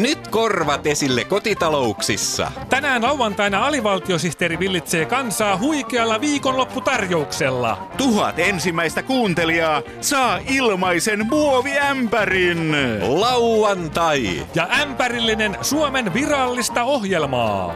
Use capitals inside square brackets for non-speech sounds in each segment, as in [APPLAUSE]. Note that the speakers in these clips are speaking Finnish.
Nyt korvat esille kotitalouksissa. Tänään lauantaina alivaltiosihteeri villitsee kansaa huikealla viikonlopputarjouksella. Tuhat ensimmäistä kuuntelijaa saa ilmaisen muoviämpärin. Lauantai. Ja ämpärillinen Suomen virallista ohjelmaa.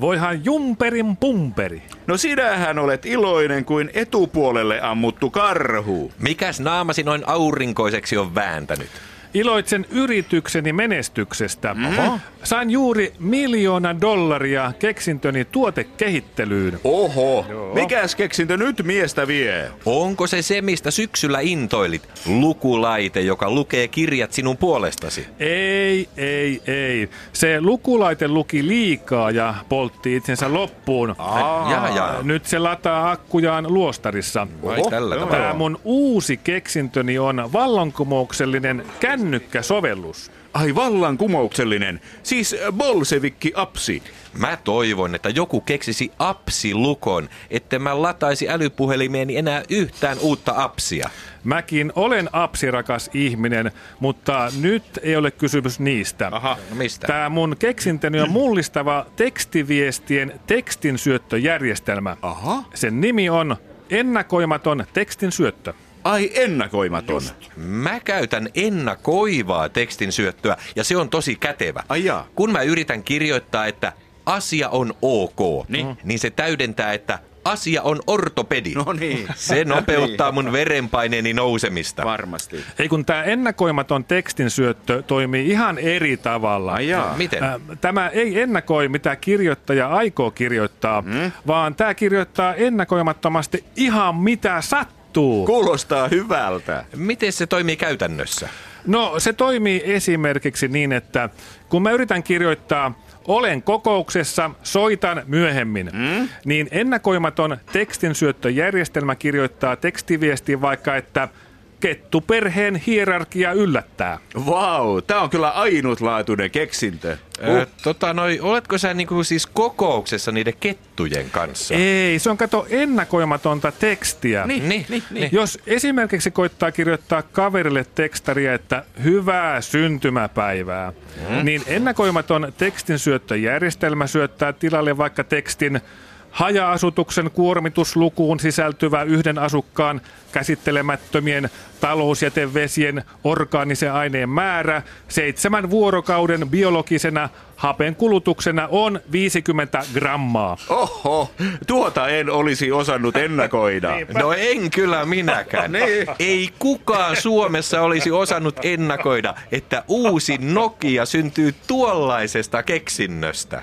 Voihan jumperin pumperi. No sinähän olet iloinen kuin etupuolelle ammuttu karhu. Mikäs naamasi noin aurinkoiseksi on vääntänyt? Iloitsen yritykseni menestyksestä. Mm. Sain juuri miljoona dollaria keksintöni tuotekehittelyyn. Oho, mikäs keksintö nyt miestä vie? Onko se se, mistä syksyllä intoilit? Lukulaite, joka lukee kirjat sinun puolestasi. Ei, ei, ei. Se lukulaite luki liikaa ja poltti itsensä loppuun. Aa. Ja, ja. Nyt se lataa akkujaan luostarissa. Vai tällä joo. tavalla? Tämä mun uusi keksintöni on vallankumouksellinen kännykkäsovellus. Ai vallankumouksellinen, siis bolsevikki apsi. Mä toivon, että joku keksisi apsilukon, että mä lataisi älypuhelimeeni enää yhtään uutta apsia. Mäkin olen apsirakas ihminen, mutta nyt ei ole kysymys niistä. Aha, No mistä? Tämä mun keksintöni on mullistava tekstiviestien tekstinsyöttöjärjestelmä. Aha. Sen nimi on ennakoimaton tekstinsyöttö. Ai ennakoimaton. Mä käytän ennakoivaa tekstin syöttöä ja se on tosi kätevä. Ai jaa. Kun mä yritän kirjoittaa, että asia on ok, Niin. niin se täydentää, että asia on ortopedi. No niin. Se [LAUGHS] nopeuttaa mun verenpaineeni nousemista. Varmasti. Ei kun tämä ennakoimaton tekstinsyöttö toimii ihan eri tavalla. Ai jaa. Miten? Ä, Tämä ei ennakoi, mitä kirjoittaja aikoo kirjoittaa, mm? vaan tämä kirjoittaa ennakoimattomasti ihan mitä sattuu. Kuulostaa hyvältä. Miten se toimii käytännössä? No se toimii esimerkiksi niin, että kun mä yritän kirjoittaa olen kokouksessa, soitan myöhemmin, mm? niin ennakoimaton tekstinsyöttöjärjestelmä kirjoittaa tekstiviestiin vaikka, että kettuperheen hierarkia yllättää. Vau, tää on kyllä ainutlaatuinen keksintö. Ö, tota noi, oletko sä niinku siis kokouksessa niiden kettujen kanssa? Ei, se on kato ennakoimatonta tekstiä. Niin, niin, niin, niin. Jos esimerkiksi koittaa kirjoittaa kaverille tekstaria, että hyvää syntymäpäivää, mm. niin ennakoimaton tekstinsyöttöjärjestelmä syöttää tilalle vaikka tekstin haja-asutuksen kuormituslukuun sisältyvä yhden asukkaan käsittelemättömien talousjätevesien orgaanisen aineen määrä seitsemän vuorokauden biologisena hapen kulutuksena on 50 grammaa. Oho, tuota en olisi osannut ennakoida. [LAUGHS] No en kyllä minäkään. [LAUGHS] Niin. Ei kukaan Suomessa olisi osannut ennakoida, että uusi Nokia syntyy tuollaisesta keksinnöstä.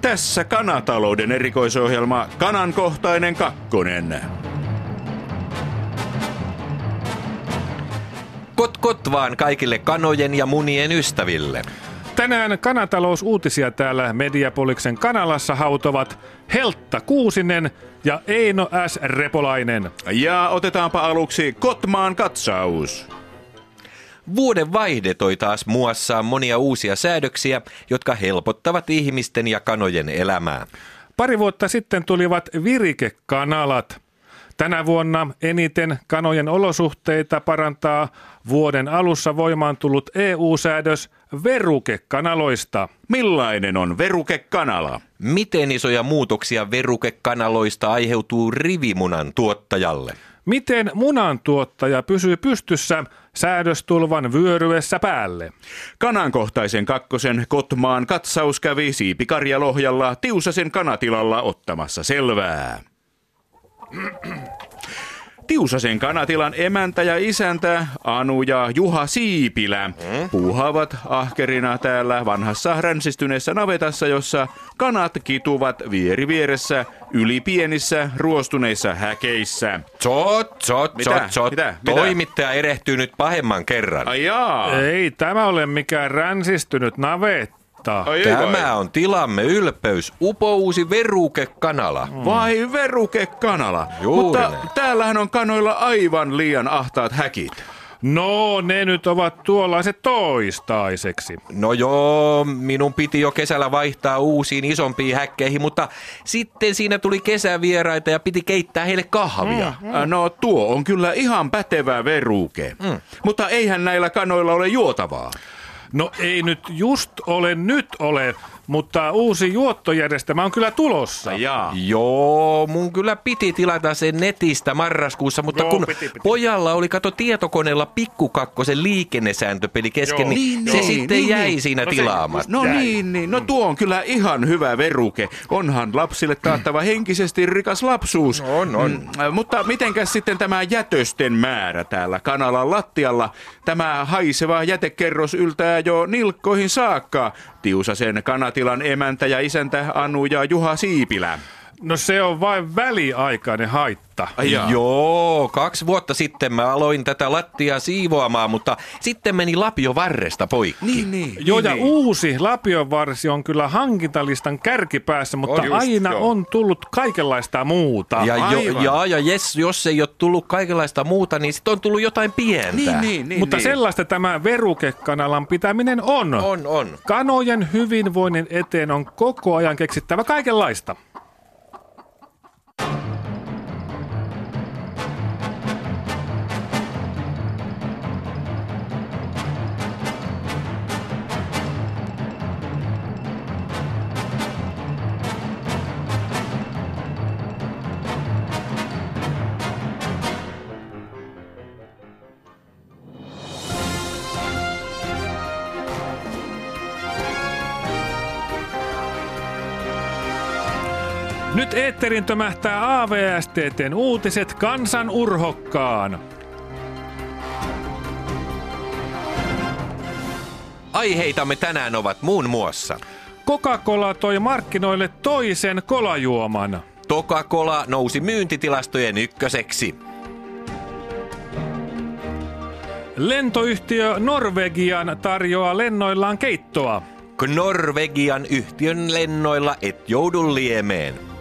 Tässä kanatalouden erikoisohjelma Kanankohtainen kakkonen. Kot vaan kaikille kanojen ja munien ystäville. Tänään kanatalousuutisia täällä Mediapoliksen kanalassa hautovat Heltta Kuusinen ja Eino S. Repolainen. Ja otetaanpa aluksi Kotmaan katsaus. Vuoden vaihde toi taas muassaan monia uusia säädöksiä, jotka helpottavat ihmisten ja kanojen elämää. Pari vuotta sitten tulivat virikekanalat. Tänä vuonna eniten kanojen olosuhteita parantaa vuoden alussa voimaan tullut EU-säädös verukekanaloista. Millainen on verukekanala? Miten isoja muutoksia verukekanaloista aiheutuu rivimunan tuottajalle? Miten munantuottaja pysyy pystyssä säädöstulvan vyöryessä päälle? Kanankohtaisen kakkosen Kotmaan katsaus kävi Siipi Karjalohjalla Tiusasen kanatilalla ottamassa selvää. [CLEARS THROAT] Tiusasen kanatilan emäntä ja isäntä Anu ja Juha Siipilä puuhaavat ahkerina täällä vanhassa ränsistyneessä navetassa, jossa kanat kituvat vieri vieressä yli pienissä ruostuneissa häkeissä. Zot, zot, Mitä? zot, zot. Mitä? Mitä? Toimittaja erehtyy nyt pahemman kerran. Ai jaa. Ei tämä ole mikään ränsistynyt navetta. Maistaa. Ai ei vai? Tämä on tilamme ylpeys, upouusi verukekanala. Vai verukekanala. Juuri Mutta näin. täällähän on kanoilla aivan liian ahtaat häkit. No, ne nyt ovat tuollaiset toistaiseksi. No joo, minun piti jo kesällä vaihtaa uusiin isompiin häkkeihin, mutta sitten siinä tuli kesävieraita ja piti keittää heille kahvia. Mm. No tuo on kyllä ihan pätevä veruke. Mm. Mutta eihän näillä kanoilla ole juotavaa. No ei nyt just ole nyt ole, mutta uusi juottojärjestelmä on kyllä tulossa. Jaa. Joo, mun kyllä piti tilata sen netistä marraskuussa, mutta Joo, kun piti, piti. pojalla oli kato tietokoneella pikkukakkosen liikennesääntöpeli kesken, Joo, niin, se joo. sitten Niin, jäi niin. siinä No tilaamatta. No Jäi. niin, niin. No tuo on kyllä ihan hyvä veruke. Onhan lapsille taattava henkisesti rikas lapsuus. On, on. Mm, äh, mutta mitenkäs sitten tämä jätösten määrä täällä kanalan lattialla? Tämä haiseva jätekerros yltää jo nilkkoihin saakka. Tiusasen kanatilan emäntä ja isäntä Anu ja Juha Siipilä. No se on vain väliaikainen haitta. Ai jaa. Joo, kaksi vuotta sitten mä aloin tätä lattiaa siivoamaan, mutta sitten meni lapio varresta poikki. Niin, niin. Joo, niin, ja niin. uusi lapiovarsi on kyllä hankintalistan kärkipäässä, mutta On just, aina joo. on tullut kaikenlaista muuta. Ja, jo, ja, ja jes, jos ei ole tullut kaikenlaista muuta, niin sitten on tullut jotain pientä. Niin, niin, niin. mutta niin. sellaista tämä verukekanalan pitäminen on. On, on. Kanojen hyvinvoinnin eteen on koko ajan keksittävä kaikenlaista. Nyt eetterin tömähtää AVSTTn uutiset kansan urhokkaan. Aiheitamme tänään ovat muun muassa. Coca-Cola toi markkinoille toisen kolajuoman. Coca-Cola nousi myyntitilastojen ykköseksi. Lentoyhtiö Norwegian tarjoaa lennoillaan keittoa. Norvegian yhtiön lennoilla et joudu liemeen.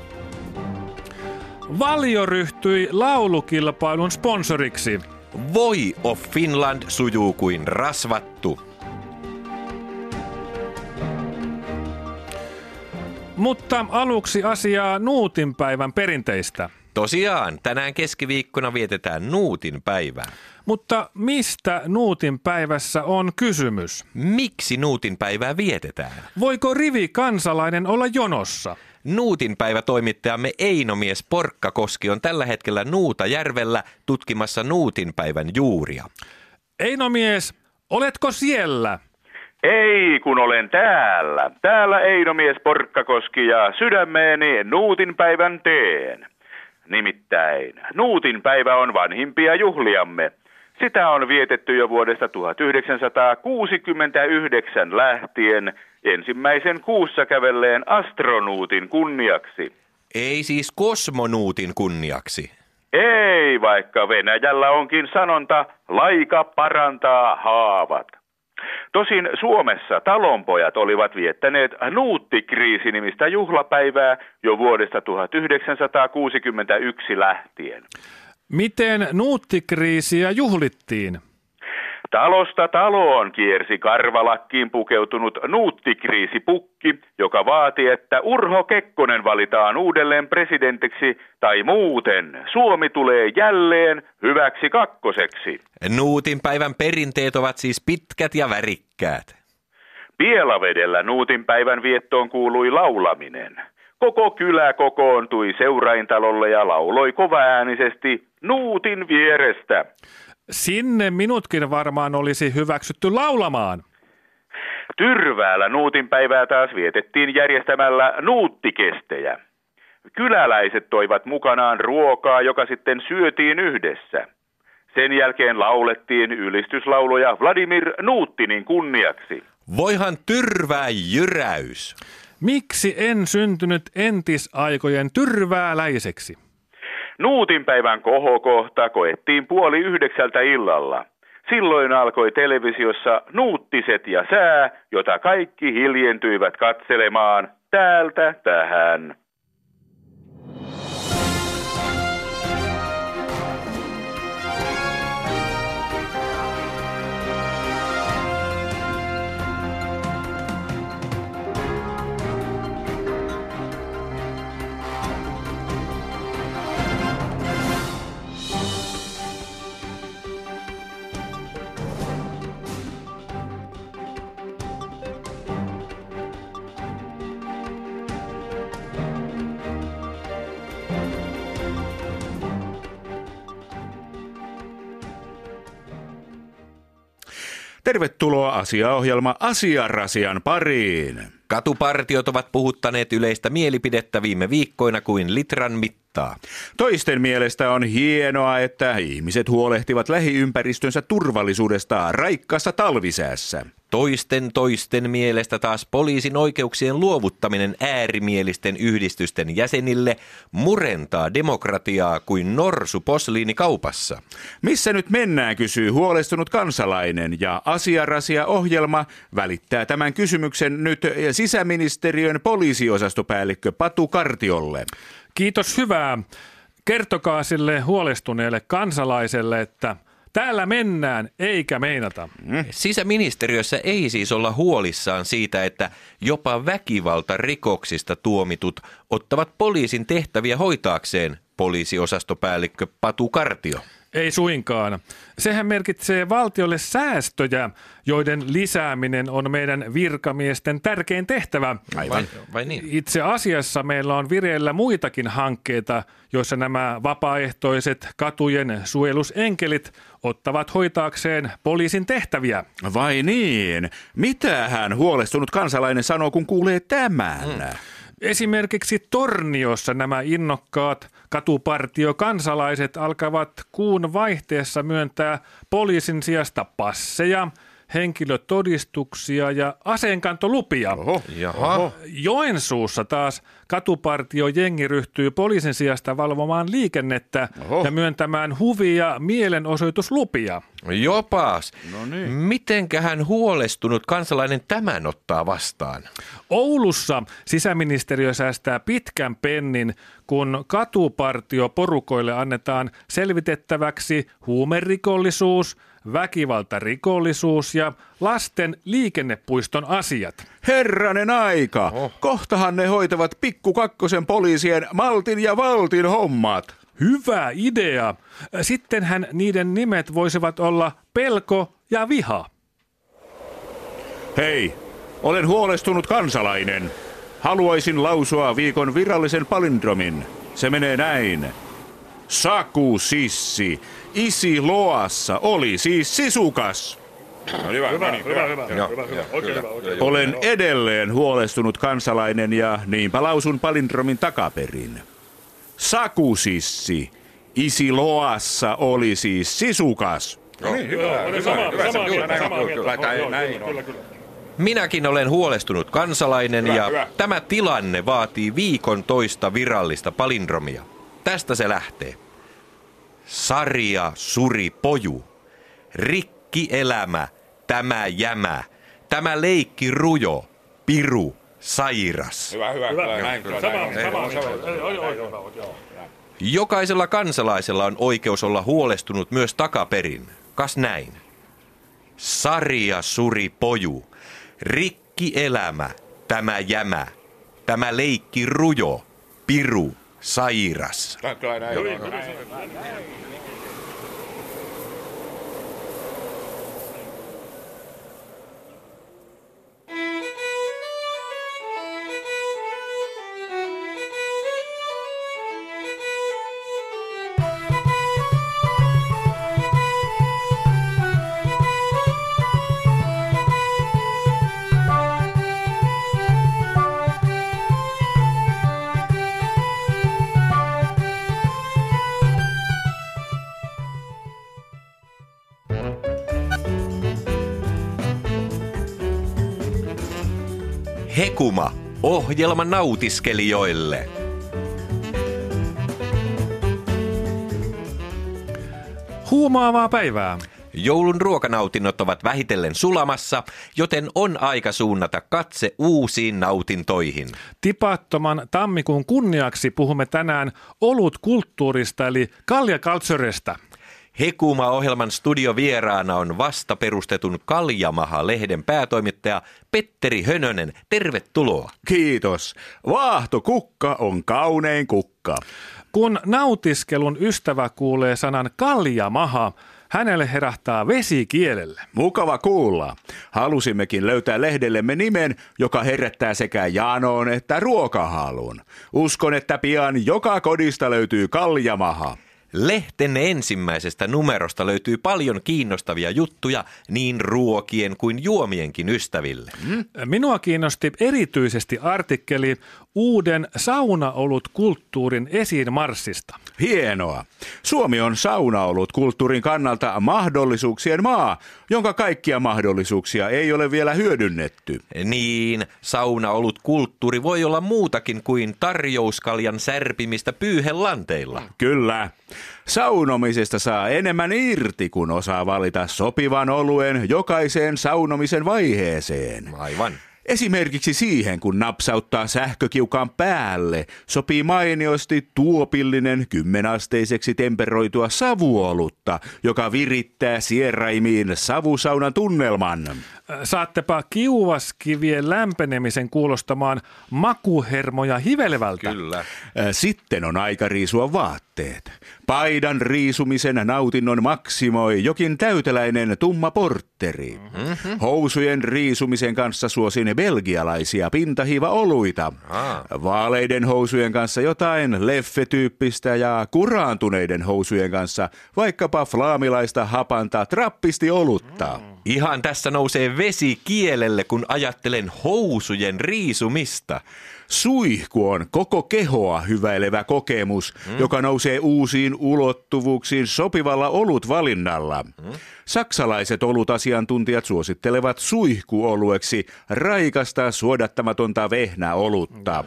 Valio ryhtyi laulukilpailun sponsoriksi. Voi of Finland sujuu kuin rasvattu. Mutta aluksi asiaa Nuutin päivän perinteistä. Tosiaan, tänään keskiviikkona vietetään Nuutin päivää. Mutta mistä Nuutin päivässä on kysymys? Miksi Nuutin päivää vietetään? Voiko rivi kansalainen olla jonossa? Nuutin päivä toimittajamme Einomies Porkkakoski on tällä hetkellä Nuutajärvellä tutkimassa Nuutin päivän juuria. Eino mies, oletko siellä? Ei, kun olen täällä. Täällä Einomies Porkkakoski ja sydämeeni Nuutin päivän teen. Nimittäin, Nuutin päivä on vanhimpia juhliamme. Sitä on vietetty jo vuodesta 1969 lähtien ensimmäisen kuussa kävelleen astronuutin kunniaksi. Ei siis kosmonuutin kunniaksi. Ei, vaikka Venäjällä onkin sanonta, laika parantaa haavat. Tosin Suomessa talonpojat olivat viettäneet nuuttikriisi-nimistä juhlapäivää jo vuodesta 1961 lähtien. Miten nuuttikriisiä juhlittiin? Talosta taloon kiersi karvalakkiin pukeutunut nuuttikriisipukki, joka vaati, että Urho Kekkonen valitaan uudelleen presidentiksi tai muuten Suomi tulee jälleen hyväksi kakkoseksi. Nuutin päivän perinteet ovat siis pitkät ja värikkäät. Pielavedellä Nuutin päivän viettoon kuului laulaminen. Koko kylä kokoontui seuraintalolle ja lauloi kovaäänisesti Nuutin vierestä. Sinne minutkin varmaan olisi hyväksytty laulamaan. Tyrväällä Nuutin päivää taas vietettiin järjestämällä nuuttikestejä. Kyläläiset toivat mukanaan ruokaa, joka sitten syötiin yhdessä. Sen jälkeen laulettiin ylistyslauluja Vladimir Nuuttinin kunniaksi. Voihan tyrvää jyräys. Miksi en syntynyt entisaikojen tyrvääläiseksi? Nuutin päivän kohokohta koettiin puoli yhdeksältä illalla. Silloin alkoi televisiossa Nuuttiset ja sää, jota kaikki hiljentyivät katselemaan täältä tähän. Tervetuloa asiaohjelma Asiarasian pariin. Katupartiot ovat puhuttaneet yleistä mielipidettä viime viikkoina kuin litran mittaa. Toisten mielestä on hienoa, että ihmiset huolehtivat lähiympäristönsä turvallisuudesta raikkaassa talvisäässä. Toisten toisten mielestä taas poliisin oikeuksien luovuttaminen äärimielisten yhdistysten jäsenille murentaa demokratiaa kuin norsu posliinikaupassa. Missä nyt mennään, kysyy huolestunut kansalainen ja Asiarasia-ohjelma välittää tämän kysymyksen nyt sisäministeriön poliisiosastopäällikkö Patu Kartiolle. Kiitos hyvää. Kertokaa sille huolestuneelle kansalaiselle, että täällä mennään eikä meinata. Sisäministeriössä ei siis olla huolissaan siitä, että jopa väkivaltarikoksista tuomitut ottavat poliisin tehtäviä hoitaakseen, poliisiosastopäällikkö Patu Kartio. Ei suinkaan. Sehän merkitsee valtiolle säästöjä, joiden lisääminen on meidän virkamiesten tärkein tehtävä. Vai, vai niin? Itse asiassa meillä on vireillä muitakin hankkeita, joissa nämä vapaaehtoiset katujen suojelusenkelit ottavat hoitaakseen poliisin tehtäviä. Vai niin? Mitähän huolestunut kansalainen sanoo, kun kuulee tämän? Mm. Esimerkiksi Torniossa nämä innokkaat katupartiokansalaiset alkavat kuun vaihteessa myöntää poliisin sijasta passeja, henkilötodistuksia ja aseenkantolupia. Oho. Jaha. Oho. Joensuussa taas katupartiojengi ryhtyy poliisin sijasta valvomaan liikennettä Oho. ja myöntämään huvi- ja mielenosoituslupia. Jopas. No niin. Mitenkähän huolestunut kansalainen tämän ottaa vastaan? Oulussa sisäministeriö säästää pitkän pennin, kun katupartioporukoille annetaan selvitettäväksi huumerikollisuus, väkivaltarikollisuus ja lasten liikennepuiston asiat. Herranen aika! Oho. Kohtahan ne hoitavat pikku kakkosen poliisien Maltin ja Valtin hommat. Hyvä idea. Sittenhän niiden nimet voisivat olla pelko ja viha. Hei, olen huolestunut kansalainen. Haluaisin lausua viikon virallisen palindromin. Se menee näin. Saku sissi, isi loassa oli siis sisukas. Hyvä, hyvä, hyvä, hyvä, Joo, hyvä, hyvä. Oikein hyvä, oikein hyvä. Olen edelleen huolestunut kansalainen ja niinpä lausun palindromin takaperin. Sakusissi, isi loassa oli siis sisukas. Niin, hyvä. Minäkin olen huolestunut kansalainen ja tämä tilanne vaatii viikon toista virallista palindromia. Tästä se lähtee. Sarja suri poju. Rikki elämä, tämä jämä. Tämä leikki rujo, piru, sairas. Hyvä, näin, samaa, samaa mieltä. Joo, joo, joo, joo. Jokaisella kansalaisella on oikeus olla huolestunut myös takaperin. Kas näin. Sarja suri poju. Rikki elämä, tämä jämä. Tämä leikki rujo, piru, sairas. Hekuma, ohjelma nautiskelijoille. Huumaavaa päivää. Joulun ruokanautinnot ovat vähitellen sulamassa, joten on aika suunnata katse uusiin nautintoihin. Tipattoman tammikuun kunniaksi puhumme tänään olutkulttuurista eli kaljakaltsoresta. Hekuma-ohjelman studiovieraana on vasta perustetun Kaljamaha-lehden päätoimittaja Petteri Hönönen. Tervetuloa. Kiitos. Vaahto-kukka on kaunein kukka. Kun nautiskelun ystävä kuulee sanan kaljamaha, hänelle herähtää vesi kielelle. Mukava kuulla. Halusimmekin löytää lehdellemme nimen, joka herättää sekä janoon että ruokahalun. Uskon, että pian joka kodista löytyy kaljamaha. Lehten ensimmäisestä numerosta löytyy paljon kiinnostavia juttuja niin ruokien kuin juomienkin ystäville. Minua kiinnosti erityisesti artikkeli uuden saunaolut kulttuurin esiin marssista. Hienoa. Suomi on saunaolut kulttuurin kannalta mahdollisuuksien maa, jonka kaikkia mahdollisuuksia ei ole vielä hyödynnetty. Niin, saunaolut kulttuuri voi olla muutakin kuin tarjouskaljan särpimistä pyyhelanteilla. Kyllä. Saunomisesta saa enemmän irti, kun osaa valita sopivan oluen jokaiseen saunomisen vaiheeseen. Aivan. Esimerkiksi siihen, kun napsauttaa sähkökiukaan päälle, sopii mainiosti tuopillinen kymmenasteiseksi temperoitua savuolutta, joka virittää sieraimiin savusaunan tunnelman. Saattepa kiuvaskivien lämpenemisen kuulostamaan makuhermoja hivelevältä. Kyllä. Sitten on aika riisua vaatteet. Paidan riisumisen nautinnon maksimoi jokin täyteläinen tumma portteri. Mm-hmm. Housujen riisumisen kanssa suosin belgialaisia pintahiiva-oluita. Aa. Vaaleiden housujen kanssa jotain leffetyyppistä ja kuraantuneiden housujen kanssa vaikkapa flaamilaista hapanta trappisti olutta. Mm. Ihan tässä nousee vesi kielelle, kun ajattelen housujen riisumista. Suihku on koko kehoa hyväilevä kokemus, mm. joka nousee uusiin ulottuvuuksiin sopivalla olutvalinnalla. Mm. Saksalaiset olutasiantuntijat suosittelevat suihkuolueksi raikasta suodattamatonta vehnäolutta.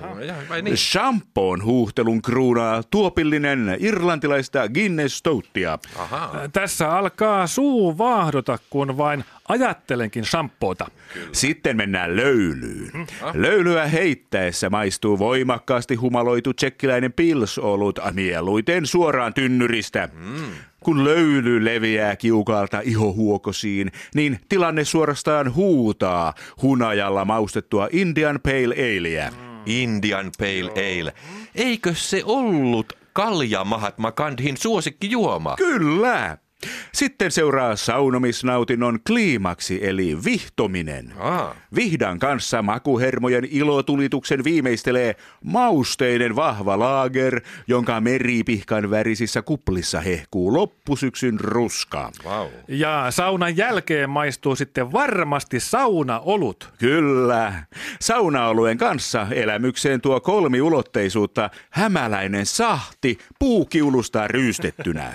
vai niin? Shampoon huuhtelun kruunaa tuopillinen irlantilaista Guinness Stouttia. Ahaa. Tässä alkaa suu vaahdota, kun vain ajattelenkin shampoota. Sitten mennään löylyyn. Löylyä heittäessä maistuu voimakkaasti humaloitu tsekkiläinen pilsolut mieluiten suoraan tynnyristä. Kun löyly leviää kiukalta ihohuokosiin, niin tilanne suorastaan huutaa hunajalla maustettua Indian Pale Aleä. Indian Pale Ale. Eikö se ollut Kalja Mahatma Gandhin suosikkijuoma? Kyllä! Sitten seuraa saunomisnautinnon kliimaksi eli vihtominen. Aa. Vihdan kanssa makuhermojen ilotulituksen viimeistelee mausteiden vahva laager, jonka meripihkan värisissä kuplissa hehkuu loppusyksyn ruska. Wow. Ja saunan jälkeen maistuu sitten varmasti saunaolut. Kyllä. Saunaoluen kanssa elämykseen tuo kolmiulotteisuutta hämäläinen sahti puukiulusta ryystettynä.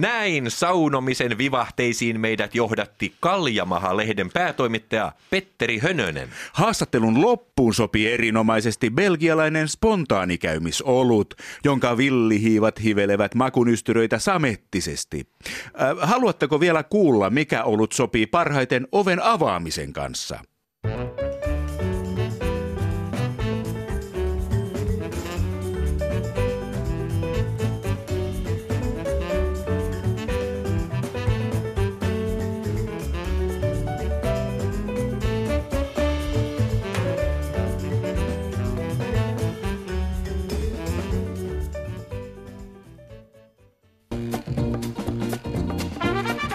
Näin saunomisen vivahteisiin meidät johdatti Kaljamaha-lehden päätoimittaja Petteri Hönönen. Haastattelun loppuun sopii erinomaisesti belgialainen spontaanikäymisolut, jonka villihiivat hivelevät makunystyröitä samettisesti. Äh, haluatteko vielä kuulla, mikä olut sopii parhaiten oven avaamisen kanssa?